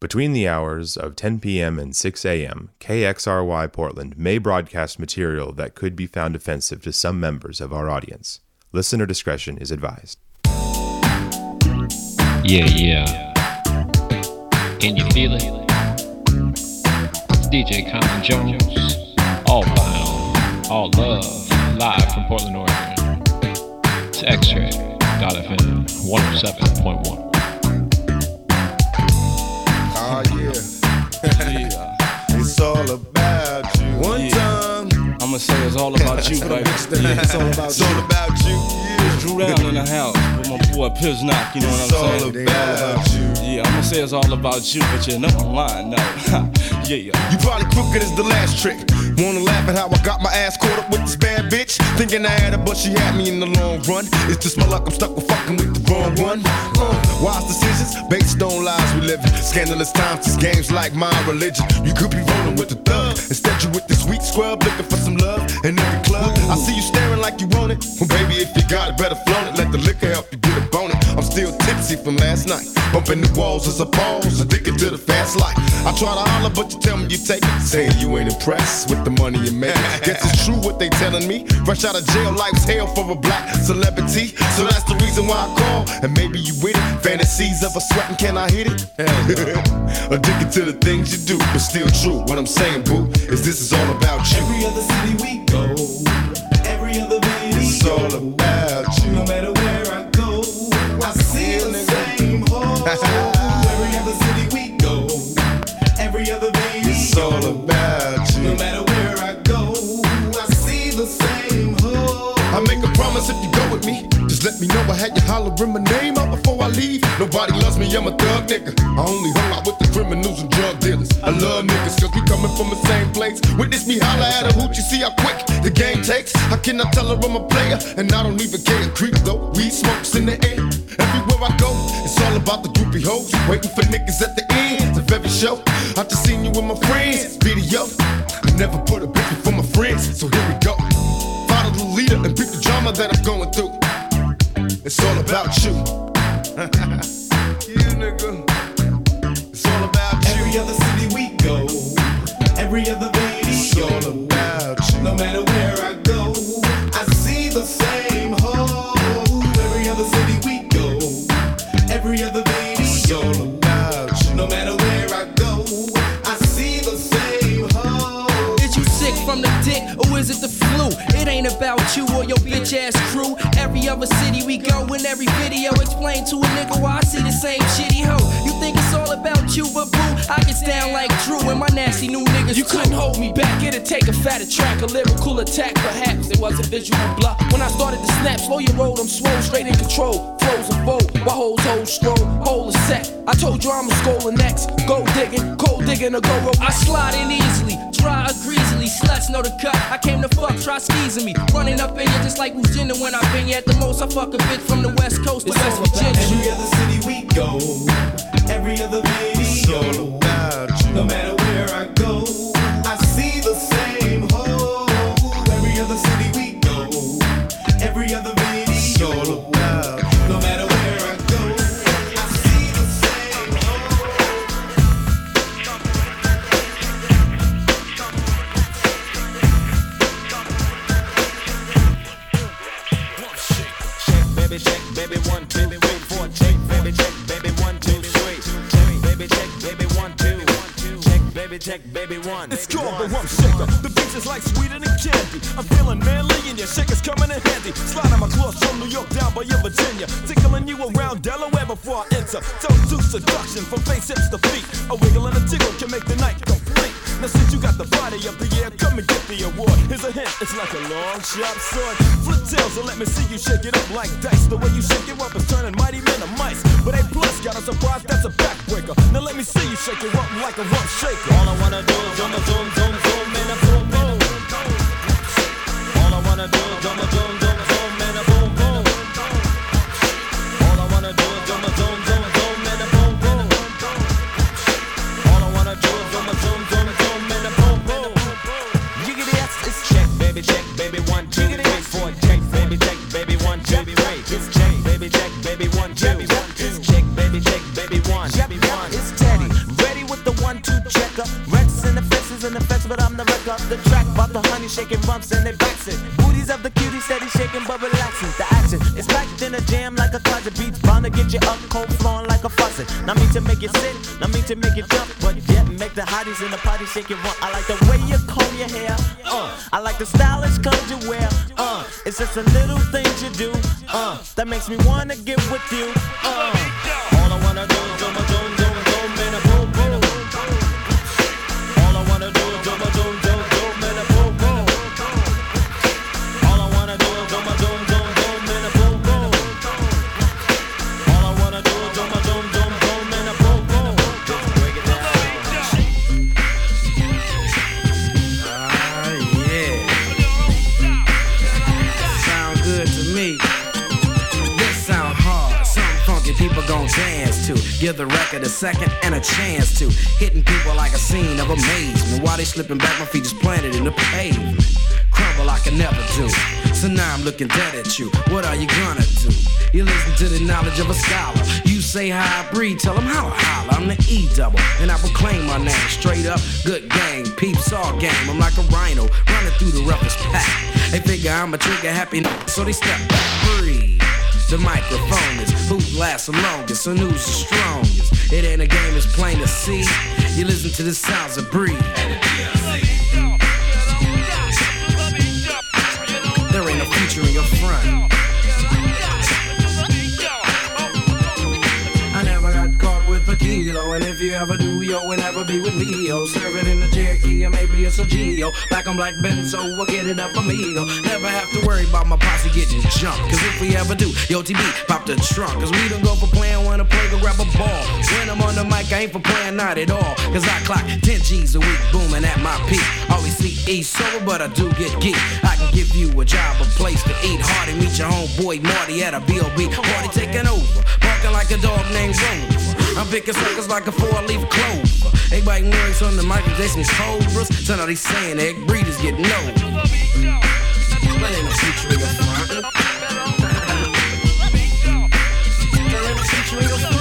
Between the hours of 10 p.m. and 6 a.m., KXRY Portland may broadcast material that could be found offensive to some members of our audience. Listener discretion is advised. Yeah, yeah. Can you feel it? It's DJ Common Jones. All vinyl, all love, live from Portland, Oregon. It's X-Ray.FM 107.1. yeah. it's all about you. One Yeah. time. I'ma say it's all about you, baby. It's all about it's all about you. Dru down in the house with my boy Piznock, you know what It's all I'm saying? about you. Yeah, I'ma say it's all about you, but you know I'm lying, no. yeah. You probably crooked as the last trick. Wanna laugh at how I got my ass caught up with this bad bitch? Thinking I had her, but she had me in the long run. It's just my luck, I'm stuck with fucking with the wrong one. Uh, wise decisions based on lies we live in. Scandalous times, this game's like my religion. You could be rolling with the thug. Instead, you with this sweet scrub looking for some love in every club. I see you staring like you want it. Well, baby, if you got it, better flaunt it. Let the liquor help you get a bone it. I'm still tipsy from last night. Bumping the walls as a pause, addicted to the fast life. I try to holler, but you tell me you take it. Saying you ain't impressed with the money you make. Guess it's true what they telling me. Fresh out of jail, life's hell for a black celebrity. So that's the reason why I call. And maybe you with it. Fantasies of a sweating, can I hit it? Addicted to the things you do, but still true. What I'm saying, boo, is this is all about you. Every other city we go, all about promise if you go with me. Just let me know I had you hollering my name out before I leave. Nobody loves me, I'm a thug nigga. I only hung out with the criminals and drug dealers. I love niggas cause we coming from the same place. Witness me holler at a hoot, you see how quick the game takes. I tell her I'm a player? And I don't even care. Creep though, weed smokes in the air. Everywhere I go, it's all about the groupie hoes. Waiting for niggas at the end of every show. I just seen you with my friends, video. I never put a bitch before my friends, so here we go. Follow the leader and beat the drama that I'm going through. It's all about you. you nigga. It's all about you. Every other city we go, every other baby It's all about you. No matter where Ain't about you or your bitch ass crew. Every other city we go in every video explain to a nigga why I see the same shitty hoe. You think it's all about you, but boo, I get down like Drew and my nasty new niggas. You couldn't hold me back, it'd take a fatter track, a lyrical attack, perhaps. It was a visual block. When I started to snap, slow your roll, I'm swole, straight in control. Flows and bold, while hoes hold stroll, whole is set. I told you I'm a skull next. Go digging, cold digging, or go rope. I slide in easily, dry or greasily. Sluts know the cut. I came to fuck, try skeezing me. Running up in you just like Virginia when I've been you at the most. I fuck a bitch from the west coast to It's West Virginia. every other city we go, every other It's all video. about you. No matter where I go, I see the same hole. Every other city we go, every other baby, baby, one. It's called the rump shaker. The beach is like sweeter than candy. I'm feeling manly and your shaker's coming in handy. Sliding my claws from New York down by your Virginia. Tickling you around Delaware before I enter. Toe to seduction from face hips to long sharp sword. Flip tails and let me see you shake it up like dice. The way you shake it up is turning mighty men to mice. But A plus got a surprise, that's a backbreaker. Now let me see you shake it up like a rump shaker. All I wanna do is zoom, zoom, zoom, zoom, and a boom, boom. All I wanna do is zoom, zoom, zoom, rump. I like the way you comb your hair. Uh, I like the stylish clothes you wear. Uh, it's just the little things you do. Uh, that makes me wanna get with you. Uh, Give the record a second and a chance to. Hitting people like a scene of amazement. While they slipping back, my feet just planted in the pavement. Crumble I never do. So now I'm looking dead at you. What are you gonna do? You listen to the knowledge of a scholar. You say how I breathe, tell them how I holler. I'm the E double, and I proclaim my name straight up. Good gang, peeps all game. I'm like a rhino running through the roughest pack. They figure I'm a trigger happy, so they step back, breathe. The microphone is who lasts the longest and who's the strongest. It ain't a game, it's plain to see. You listen to the sounds of breathe. There ain't no future in your front. Kilo, and if you ever do, yo, will never be with me, yo. Serve it in a Cherokee, or maybe it's a Geo. Black on black Benzo, we'll get it up amigo. Never have to worry about my posse getting jumped, cause if we ever do, yo, TB, pop the trunk, cause we don't go for playing, wanna play, go grab a ball. When I'm on the mic, I ain't for playing, not at all, cause I clock 10 G's a week, booming at my peak. Always see E sober, but I do get geek. I can give you a job, a place to eat. Hardy, meet your homeboy Marty at a B.O.B. Party taking over, barking like a dog named Rover. I'm picking suckers like a four-leaf clover. They biting words on the mic, they some cobras. So now they saying egg breeders get no. But ain't no future in front. There ain't no future front.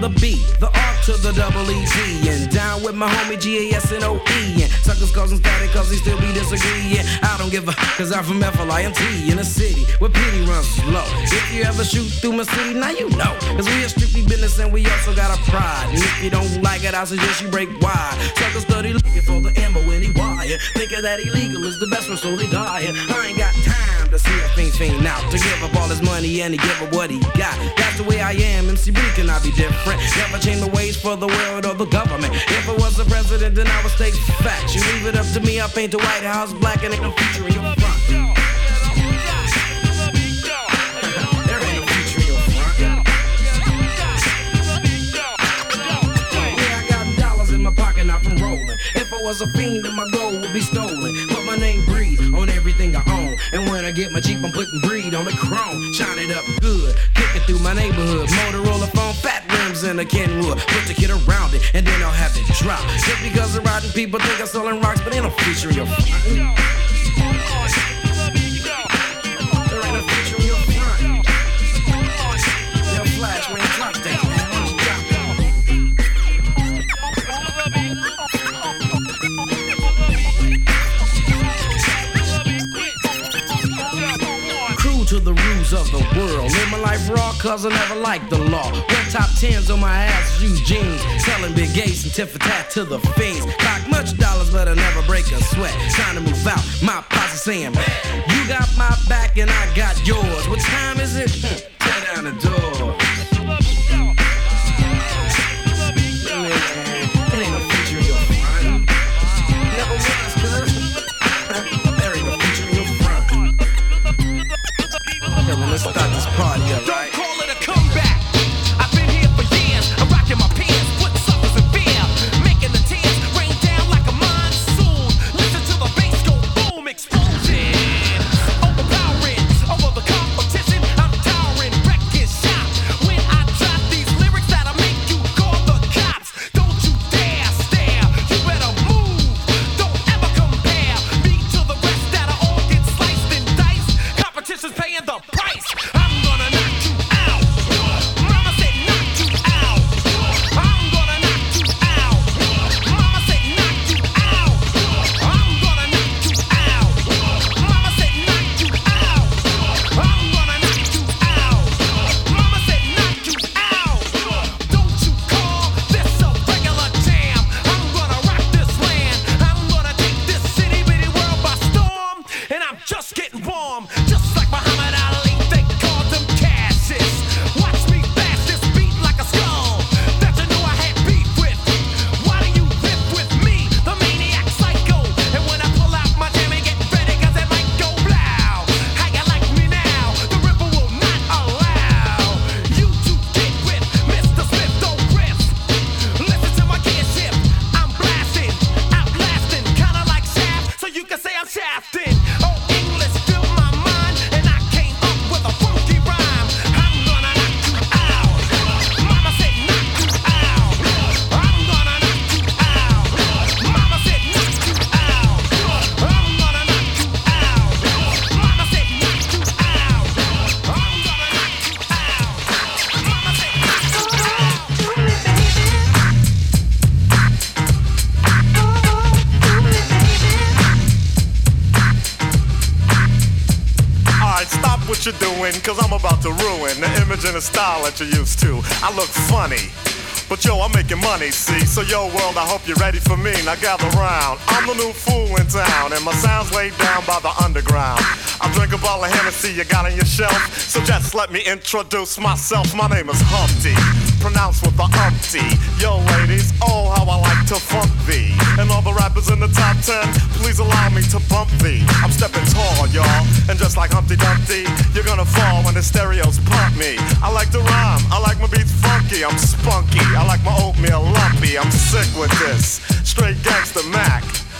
The B, the R to the double E G, and down with my homie G A S N O E. And suckers causing static cause they still be disagreeing. I don't give a, cause I'm from F L I N T in a city where pity runs slow. If you ever shoot through my city, now you know. Cause we a strictly business and we also got a pride. And if you don't like it, I suggest you break wide. Suckers study looking for the ammo in the wire. Thinking that illegal is the best one, so they dying. I ain't got time to see a fiend out. To give up all his money and he give up what he got. That's the way I am, MC Breed cannot be different. Never change the ways for the world or the government. If I was the president, then I would state facts. You leave it up to me, I paint the White House black and ain't no future in your front. Was a fiend, then my gold would be stolen. My name breed on everything I own. And when I get my Jeep, I'm putting breed on the chrome. Shine it up good, kicking through my neighborhood. Motorola phone, fat rims, and a Kenwood. Put the kid around it, and then I'll have it drop. Just because the riding people think I'm selling rocks, but ain't no future in your rules of the world. Live my life raw, cause I never liked the law. Wear top tens on my ass, use jeans. Selling big gates and tit for tat to the fiends. Clock much dollars, but I never break a sweat. Time to move out, my posse saying, You got my back and I got yours. What time is it? Tear down the door. Well, let's start this party up, ruin the image and the style that you're used to. I look funny. But yo, I'm making money, see? So yo, world, I hope you're ready for me. Now gather round. I'm the new fool in town, and my sound's laid down by the underground. I drink a bottle of Hennessy you got on your shelf. So just let me introduce myself. My name is Humpty, pronounced with the umpty. Yo, ladies, oh, how I like to funk thee. And all the rappers in the top ten, please allow me to bump thee. I'm stepping tall, y'all. And just like Humpty Dumpty, you're gonna fall when the stereos pump me. I like to rhyme, I like my beats funky, I'm spunky. I like my oatmeal lumpy, I'm sick with this. Straight gangster Mac.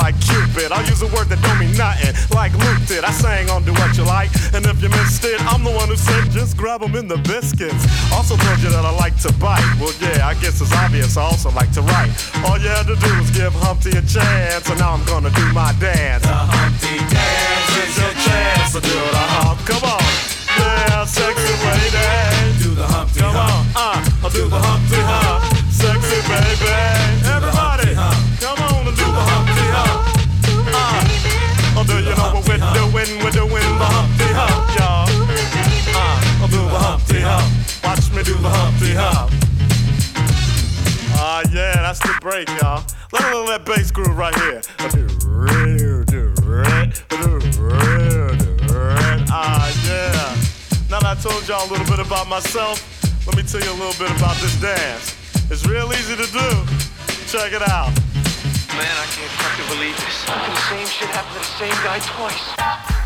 like Cupid. I'll use a word that don't mean nothing, like Luke did. I sang on Doowutchyalike, and if you missed it, I'm the one who said just grab 'em in the biscuits. Also told you that I like to bite. Well, yeah, I guess it's obvious. I also like to write. All you had to do was give Humpty a chance, and now I'm gonna do my dance. The Humpty dance is your chance to do the hump. Come on, yeah, sexy lady. Do the Humpty Come on, uh, I'll do the Humpty hump. Sexy baby, doing? We're doing the Humpty hump, y'all. Uh, I'll do the Humpty hump. Watch me do the Humpty hump. Ah, yeah, that's the break, y'all. Let me that bass groove right here. Ah, yeah. Now that I told y'all a little bit about myself, let me tell you a little bit about this dance. It's real easy to do. Check it out. Man, I can't fucking believe this. The same shit happened to the same guy twice.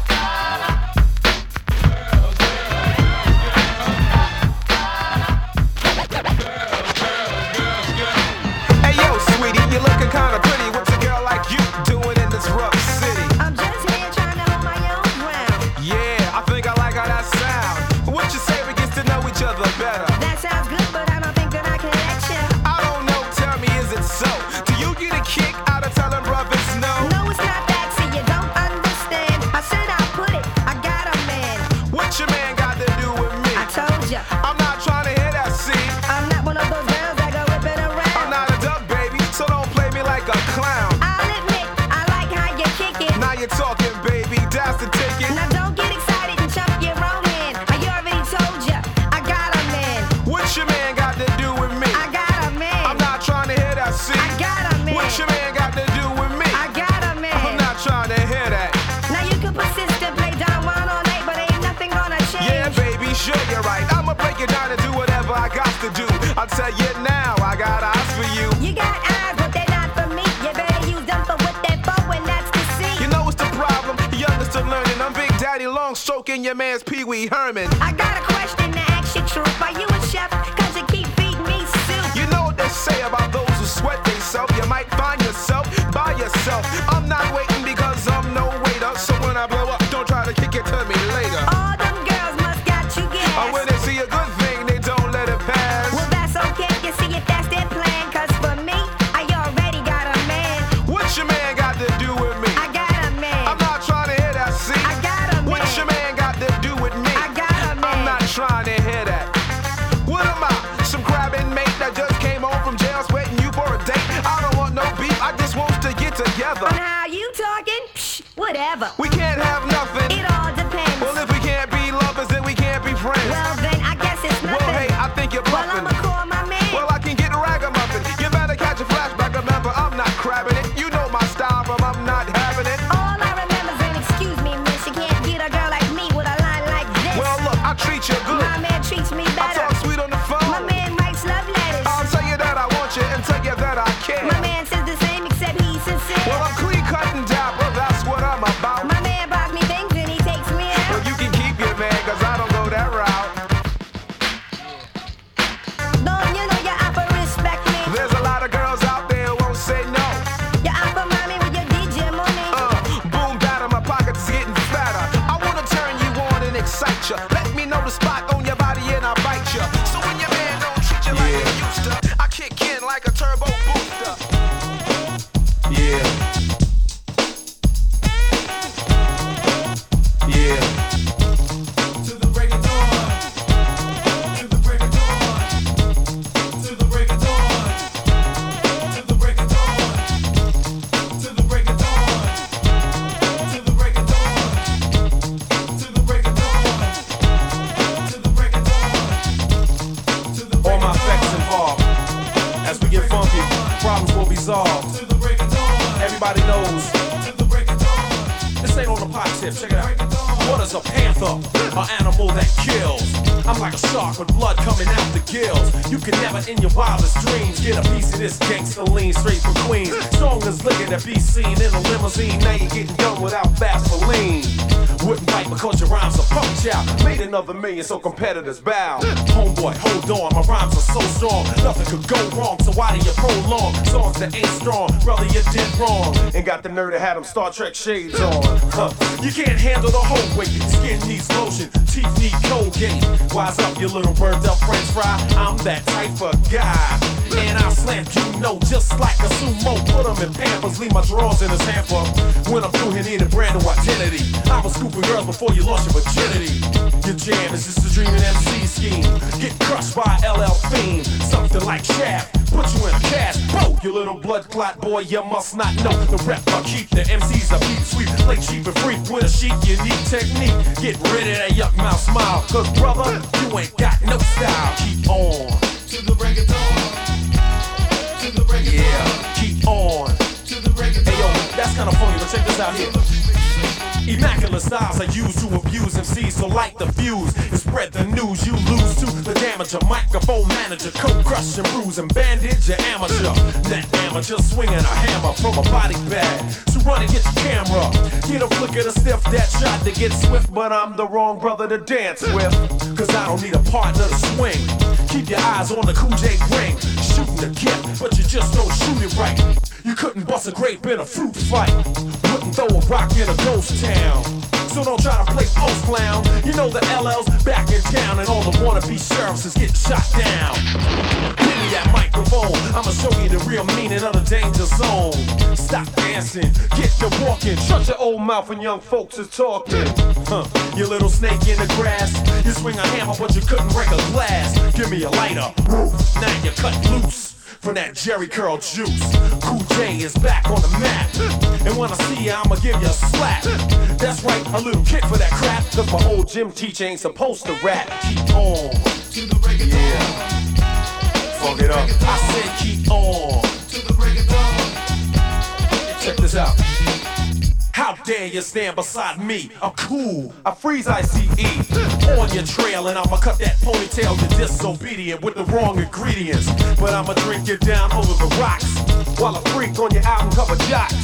I'ma down and do whatever I got to do. I'll tell you now, I got eyes for you. You got eyes, but they're not for me. You better use them for what they're for, and that's to see. You know what's the problem? Young is still learning. I'm Big Daddy Long stroking your man's Pee Wee Herman. I got a question to ask you, truth. Are you a chef? Cause you keep feeding me soup. You know what they say about those who sweat themselves. You might find yourself by yourself. picture. Another million so competitors bow. Homeboy, hold on, my rhymes are so strong. Nothing could go wrong, so why do you prolong songs that ain't strong? Brother, you did wrong. And got the nerve to have them Star Trek shades on. Huh. You can't handle the whole weight. Skin needs lotion, teeth need Colgate. Wise up, you little burnt up French fry. I'm that type of guy. And I'll slam you know just like a sumo. Put 'em in pampers, leave my drawers in his hamper. When I'm through, he need a brand new identity. I was scooping girls before you lost your virginity. Your jam is just a dreaming MC scheme. Get crushed by LL Fiend. Something like Shaft. Put you in a cast. Whoa, you little blood clot boy, you must not know the rep. I keep the MCs a beat sweet. Play cheap and freak with a sheet, you need technique. Get rid of that yuck mouth smile. Cause brother, you ain't got no style. Keep on. To the break of dawn. To the break of dawn. Yeah, keep on. To the break of dawn. Hey yo, that's kinda funny, but check this out here. Immaculate styles are used to abuse MCs, so light the fuse and spread the news. You lose to the damage, a microphone manager, coat crush and bruise and bandage your amateur. That amateur swinging a hammer from a body bag. So run and get your camera. Get a flick of the stiff that shot to get swift, but I'm the wrong brother to dance with. Cause I don't need a partner to swing. Keep your eyes on the Cool J ring. Shooting the gift, but you just don't shoot it right. You couldn't bust a grape in a fruit fight. Wouldn't throw a rock in a ghost town. So don't try to play post clown. You know the LL's back in town, and all the wannabe sheriffs is getting shot down. Give me that microphone. I'ma show you the real meaning of the danger zone. Stop dancing, get to walking. Shut your old mouth when young folks is talking. Huh. You little snake in the grass. You swing a hammer, but you couldn't break a glass. Give me a lighter. Now you cut loose from that Jheri Curl juice. Cool J is back on the map. And when I see ya, I'ma give you a slap. That's right, a little kick for that crap. Cause my old gym teacher ain't supposed to rap. Keep on. To the. Yeah. Fuck it up. I said keep on. To the reggaeton. Check this out. How dare you stand beside me? I'm cool. I freeze ICE on your trail, and I'ma cut that ponytail. You're disobedient with the wrong ingredients. But I'ma drink you down over the rocks while I freak on your album cover jocks.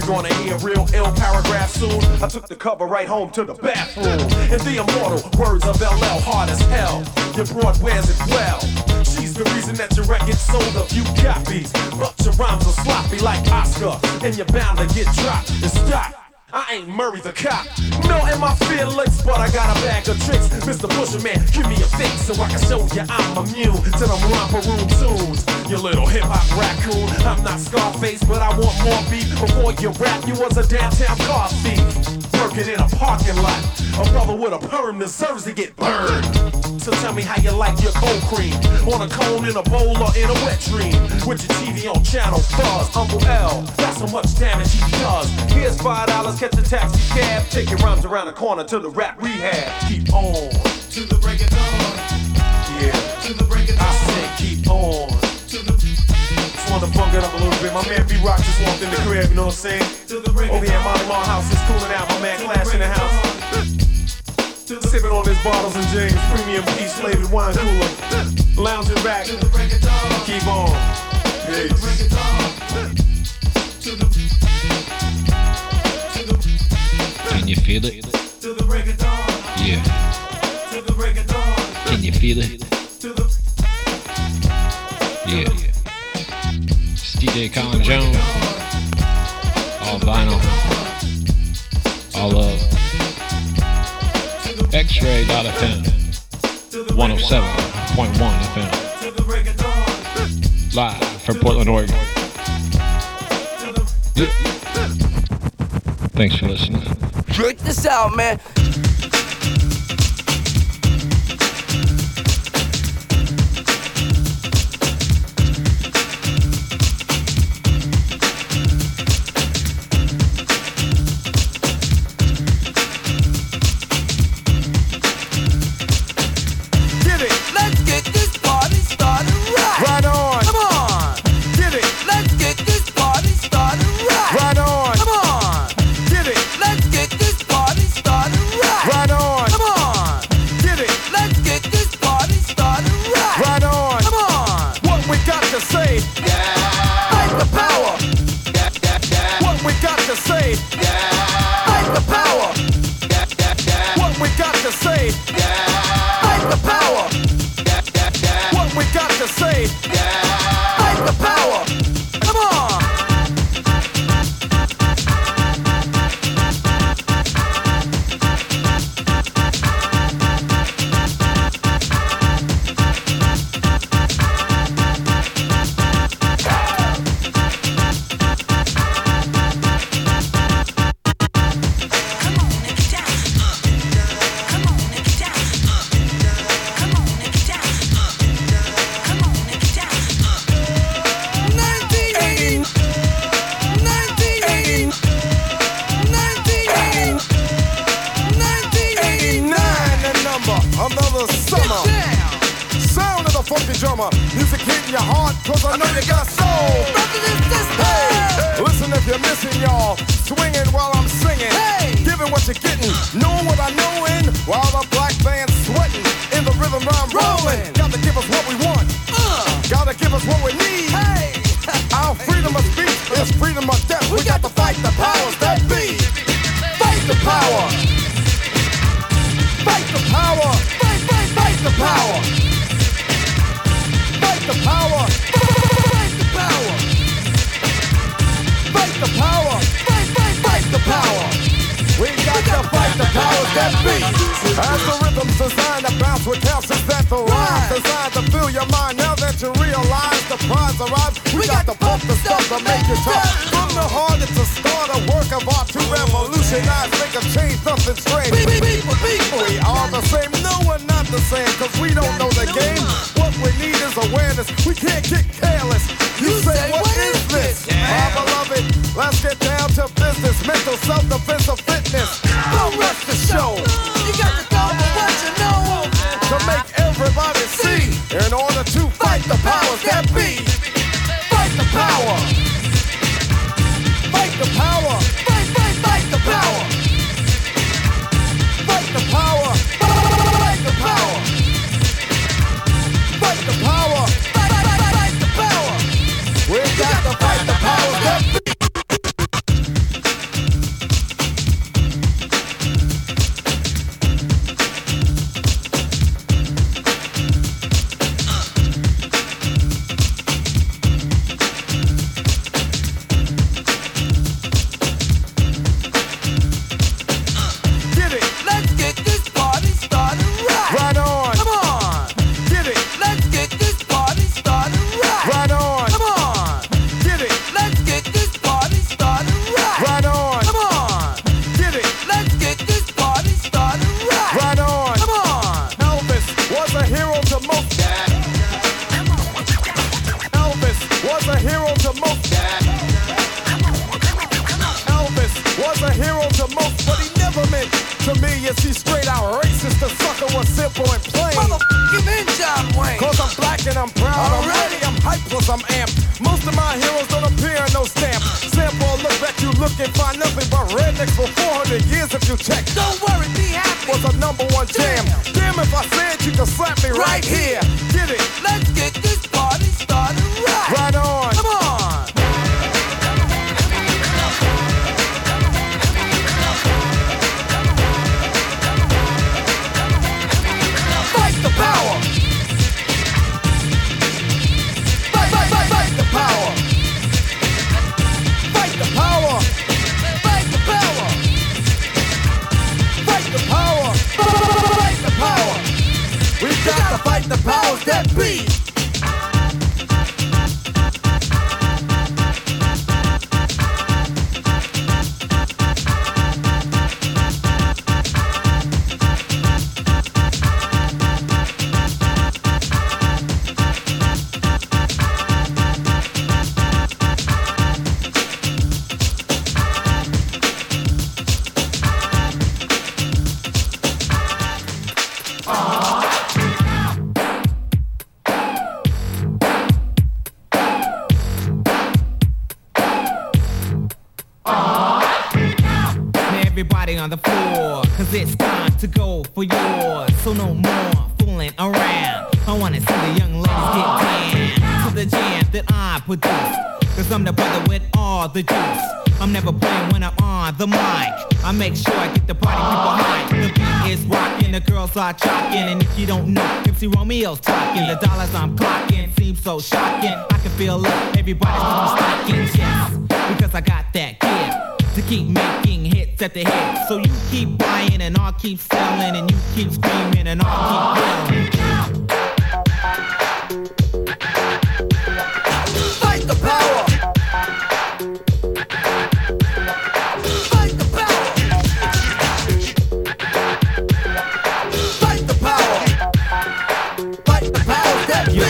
You're gonna hear real ill paragraph soon. I took the cover right home to the bathroom. And the immortal words of LL hard as hell. Your broad wears it well. She's the reason that your record sold a few copies. But your rhymes are sloppy like Oscar, and you're bound to get dropped and stop. I ain't Murray the cop. No, in my feelings, but I got a bag of tricks. Mr. Busherman, give me a fix so I can show you I'm immune to them romper room tunes. You little hip hop raccoon. I'm not Scarface, but I want more beef. Before you rap, you was a downtown car thief. Working in a parking lot. A brother with a perm deserves to get burned. So tell me how you like your cold cream. On a cone, in a bowl, or in a wet dream. With your TV on channel Buzz. Uncle L, that's how much damage he does. Here's five dollars, catch a taxi cab. Take your rhymes around the corner to the rap rehab. Keep on. To the break of dawn. Yeah. To the break of dawn. I said keep on. To the just wanna funk it up a little bit. My man B Rock just walked in the crib, you know what I'm saying? Over here at Molly Mall House, it's cooling out. My man Clash in the house. Sipping on his Bartles and Jaymes premium peach flavored wine cooler. Lounging back. Keep on. Peace. Can you feel it? Yeah. Can you feel it? Yeah. DJ Colin Jones. All vinyl. All love. X-Ray.fm. 107.1 FM. Live from Portland, Oregon. Thanks for listening. Check this out, man. to pump the stuff to make it tough. From the heart, it's a start, a work of art to revolutionize, make a change, nothing strange. People, people, we are the same. No, we're not the same, cause we don't know the game. What we need is awareness. We can't kick power. Fight the power. you can slap me right, right here. Get it. Let's get. At the hit. So you keep buying and I'll keep selling. And you keep screaming and I'll keep yelling. Fight the power. Fight the power. Fight the power. Fight the power. Yo,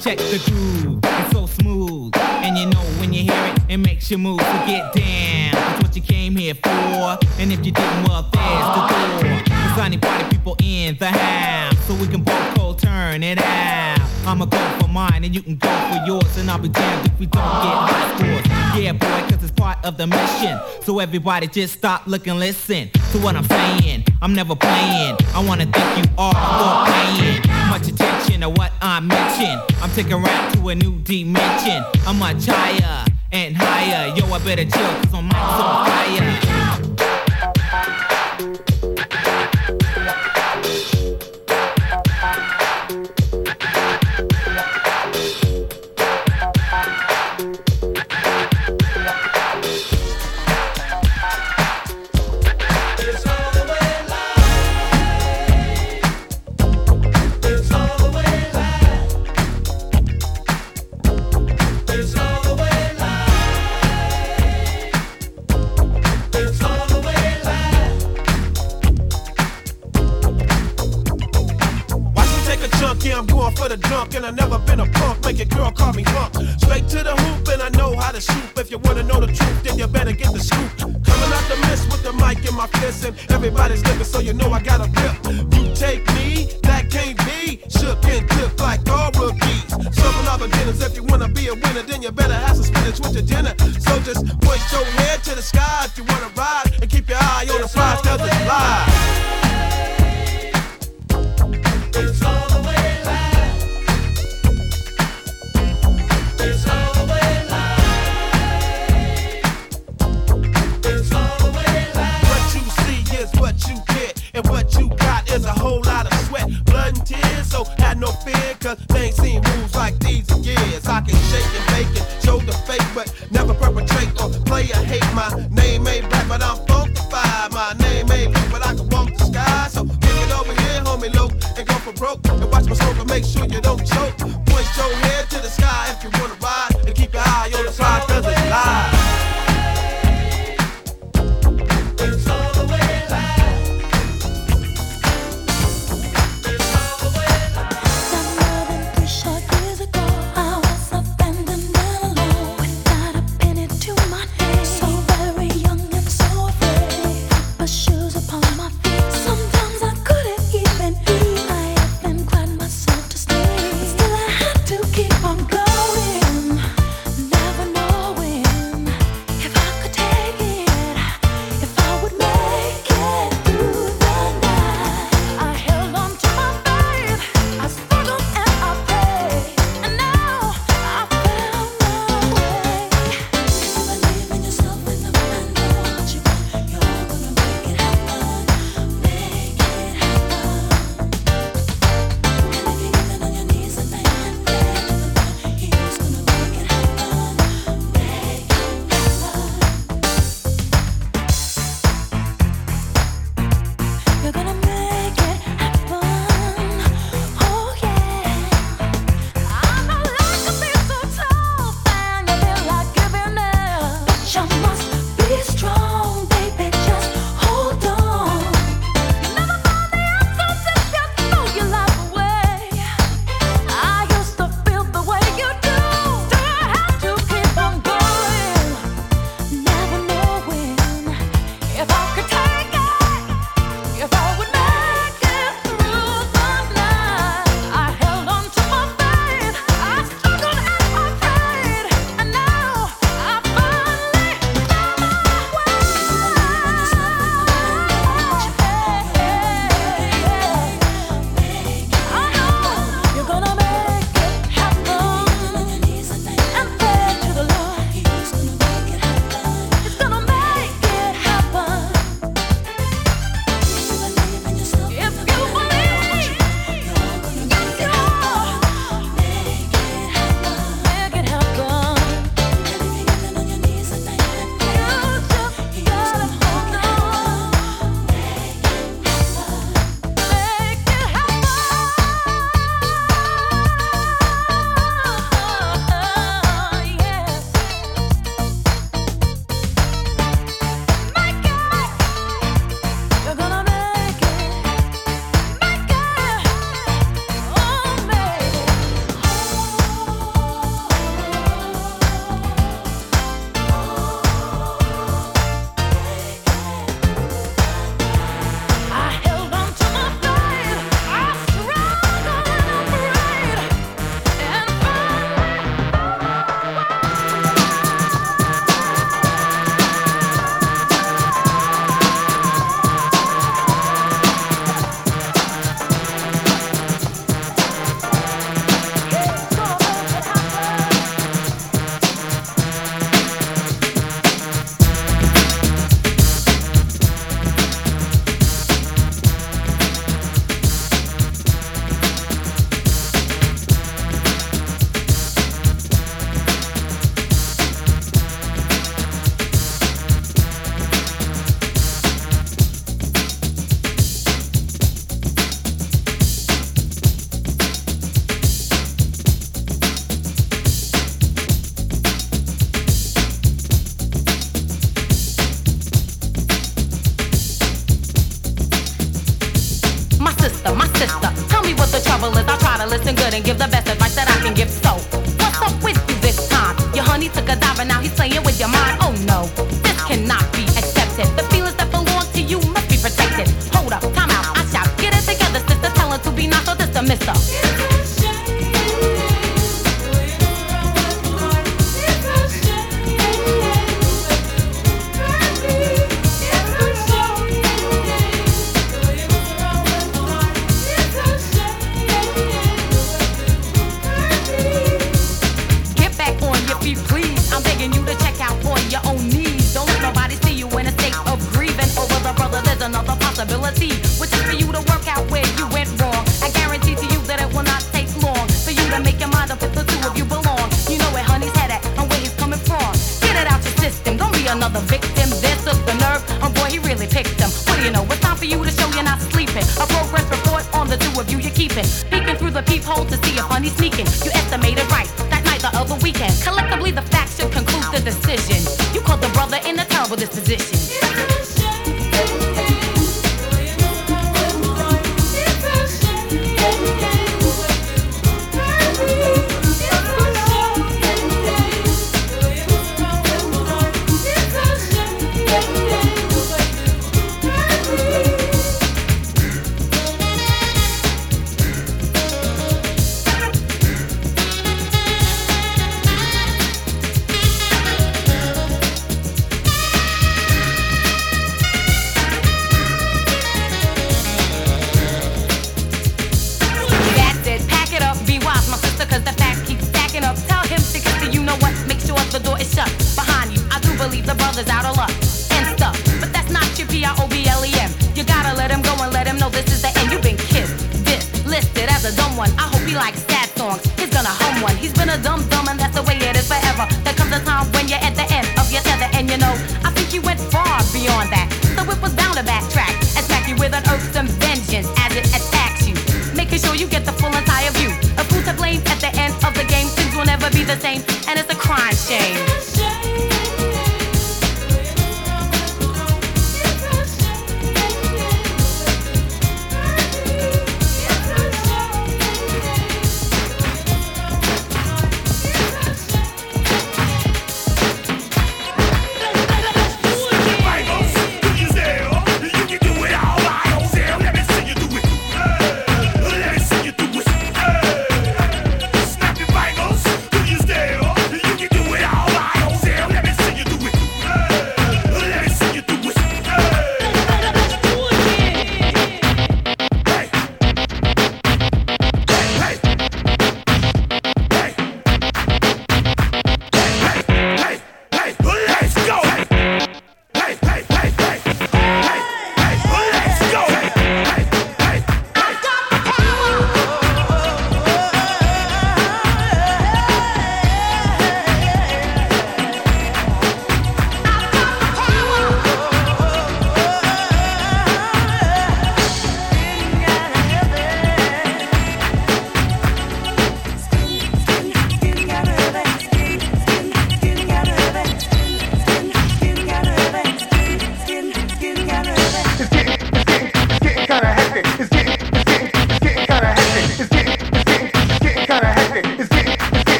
check the groove, it's so smooth. And you know when you hear it, it makes you move. So get down, that's what you came here for. And if you didn't, well, there's the door. There's honey party people in the house. So we can both go turn it out. I'ma go for mine and you can go for yours. And I'll be damned if we don't get high scores. Yeah, boy, cause it's part of the mission. So everybody just stop, look, and listen to what I'm saying. I'm never playing. I wanna thank you all for paying much attention to what I mention. I'm taking rap to a new dimension. I'm much higher and higher. Yo, I better chill cause my mic's on fire. Make a girl call me punk. Straight to the hoop, and I know how to shoot. If you wanna know the truth, then you better get the scoop. Coming out the mist with the mic in my fist, and everybody's looking, so you know I got a grip. You take me, that can't be. Shook and tipped like all rookies. Serving all beginners, if you wanna be a winner, then you better have some spinach with your dinner. So just point your head to the sky if you wanna ride, and keep your eye on the prize, cause it's live.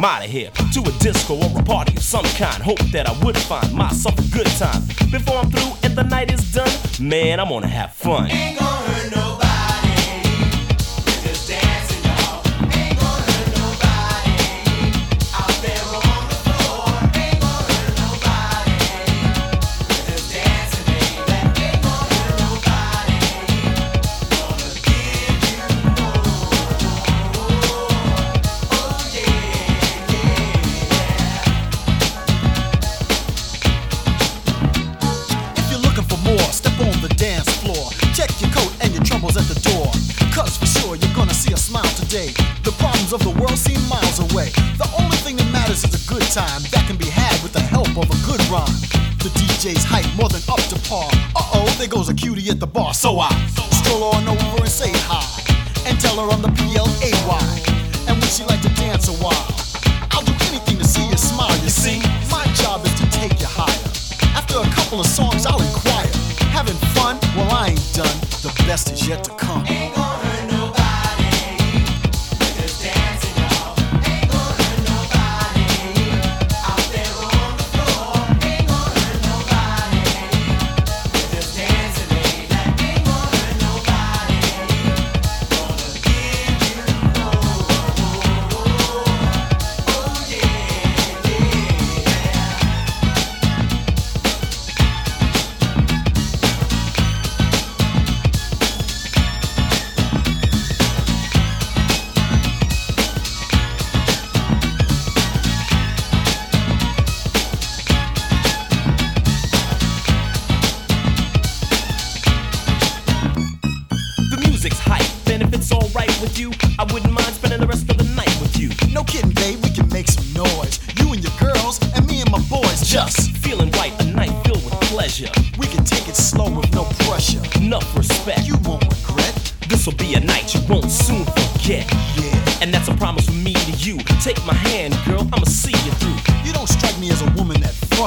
I'm out of here to a disco or a party of some kind. Hope that I would find myself a good time. Before I'm through and the night is done, man, I'm gonna have fun. At the bar. So I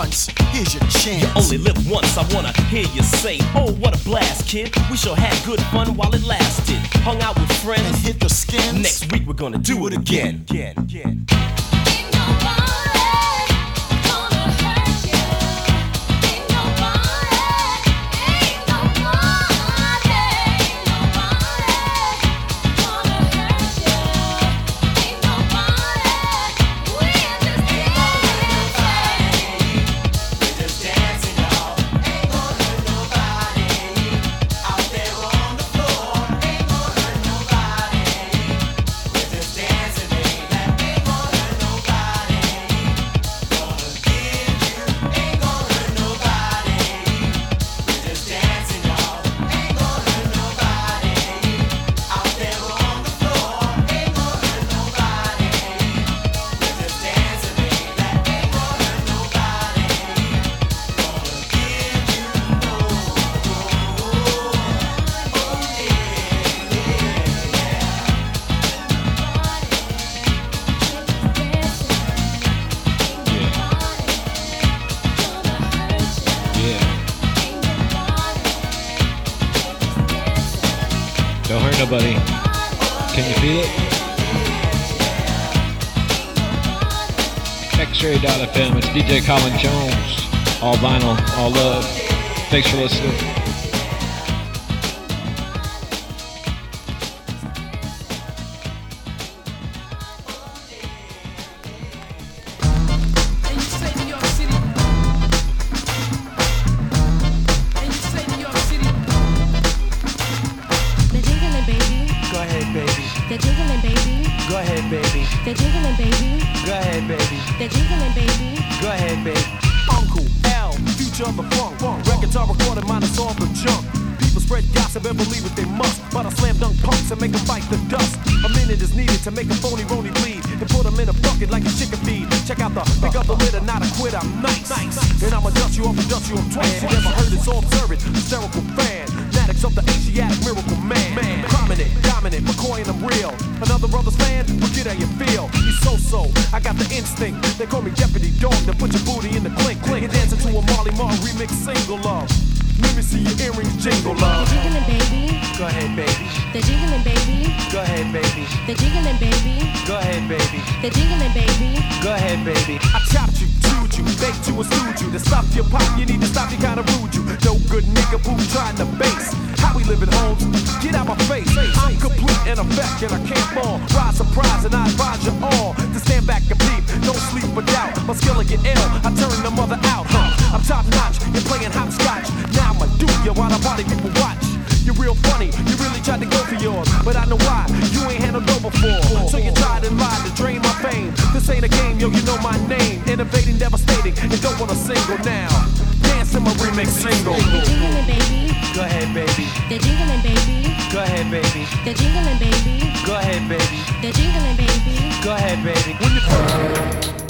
woman that fronts. Here's your chance. You only live once, I wanna hear you say, Oh, what a blast, kid. We sure had good fun while it lasted. Hung out with friends and hit the skins. Next week we're gonna do it again. again, again. DJ Colin Jones. All vinyl, all love. Thanks for listening. Jiggling, baby. Go ahead, baby. They're jiggling, baby. Go ahead, baby. They're jiggling, baby. Go ahead, baby. Uncle L, future of the funk. Records are recorded, minus all the junk. People spread gossip and believe it they must. But I slam dunk punks and make them fight the dust. A minute is needed to make a phony rony bleed and put them in a bucket like a chicken feed. Check out the pick up the litter, not a quitter. I'm nice. And I'ma dust you off and dust you off twice. You never heard it's all servant, hysterical fan. Fanatics of the Asiatic miracle man. man. Prominent, dominant, McCoy and I'm real. Another brother's fan, well, get how you feel. He's so so, I got the instinct. They call me Deputy Dog to put your booty in the clink. clink. You're dancing to a Marley Marl remix single love. Let me see your earrings jingle love. They're jiggling, baby. Go ahead, baby. They're jiggling, baby. Go ahead, baby. They're jiggling, baby. Go ahead, baby. They're jiggling, baby. Go ahead, baby. I chopped you, chewed you, baked and stewed you. To stop your pop, you need to stop, you kinda rude you. No good nigga who trying to base. How we living, Holmes? Get out my face. I'm complete in effect and I can't fall. Rise surprise and I advise you all to stand back and peep. Don't sleep or doubt. My skill will get ill. I turn the mother out. Huh? I'm top notch. You're playing hopscotch. Now I'ma do you while the party people watch. You're real funny, you really tried to go for yours. But I know why, you ain't handled no before. So you tried and lied to drain my fame. This ain't a game, yo, you know my name. Innovating, devastating, and don't want a single now. Dance in my remix single. They're jingling, baby. Go ahead, baby. They're jingling, baby. Go ahead, baby. They're jingling, baby. Go ahead, baby. They're jingling, baby. Go ahead, baby. When you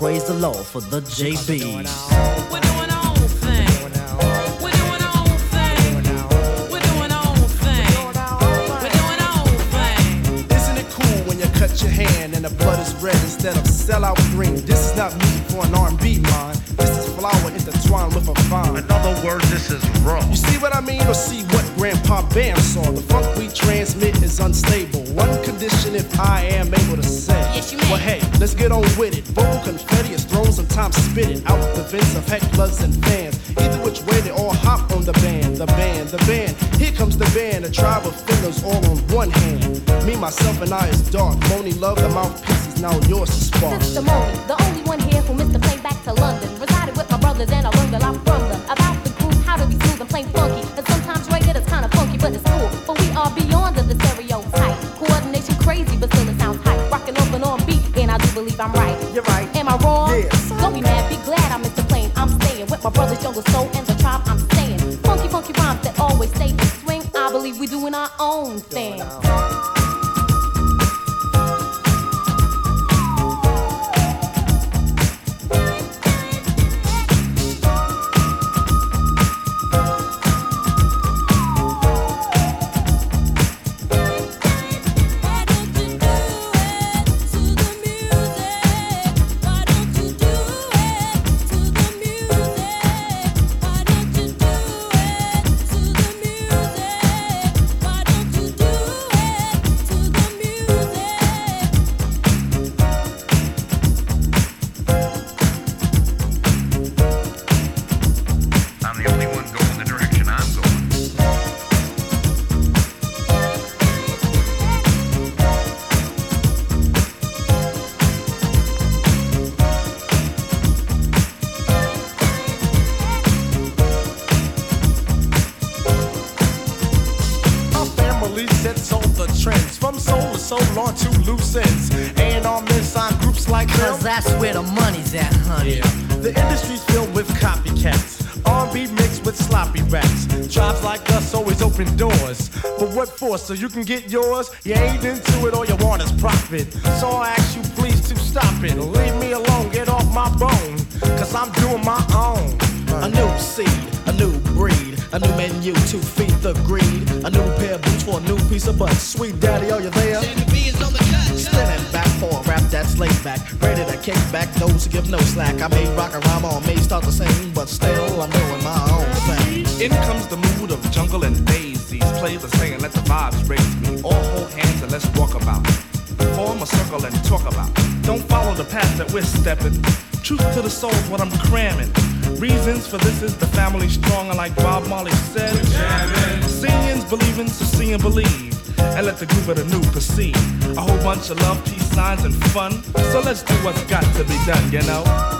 praise the Lord for the JB. with it. Bold confetti is thrown, sometimes spitting out the vents of hecklers and fans. Either which way, they all hop on the band, the band, the band. Here comes the band, a tribe of fillers all on one hand. Me, myself, and I is dark. Monie Love, the mouthpiece is now yours to spark. Sister Monie, the only one here who missed the plane back to London. Resided with my brothers and a I'm right. You're right. Am I wrong? Yes. Don't be mad, be glad I'm Mr. Plain. I'm staying with my brother's jungle soul and the tribe I'm staying. Funky, funky rhymes that always stay in swing. I believe we're doing our own thing. So you can get yours? You ain't into it, all you want is profit. So I ask you please to stop it. Leave me alone, get off my bone. Cause I'm doing my own. A new seed, a new breed, a new menu to feed the greed. A new pair of boots for a new piece of butt. Sweet daddy, are you there? Spinning back for a rap that's laid back. Ready to kick back those who give no slack. I may rock a rhyme or may start to sing, but still I'm doing my own thing. In comes the mood of jungle and daisies. Play the and let the vibes raise me. All hold hands and let's walk about. Form a circle and talk about. Don't follow the path that we're stepping. Truth to the soul is what I'm cramming. Reasons for this is the family strong, and like Bob Marley said, seeing's believing, so see and believe. And let the group of the new proceed. A whole bunch of love, peace signs, and fun. So let's do what's got to be done, you know?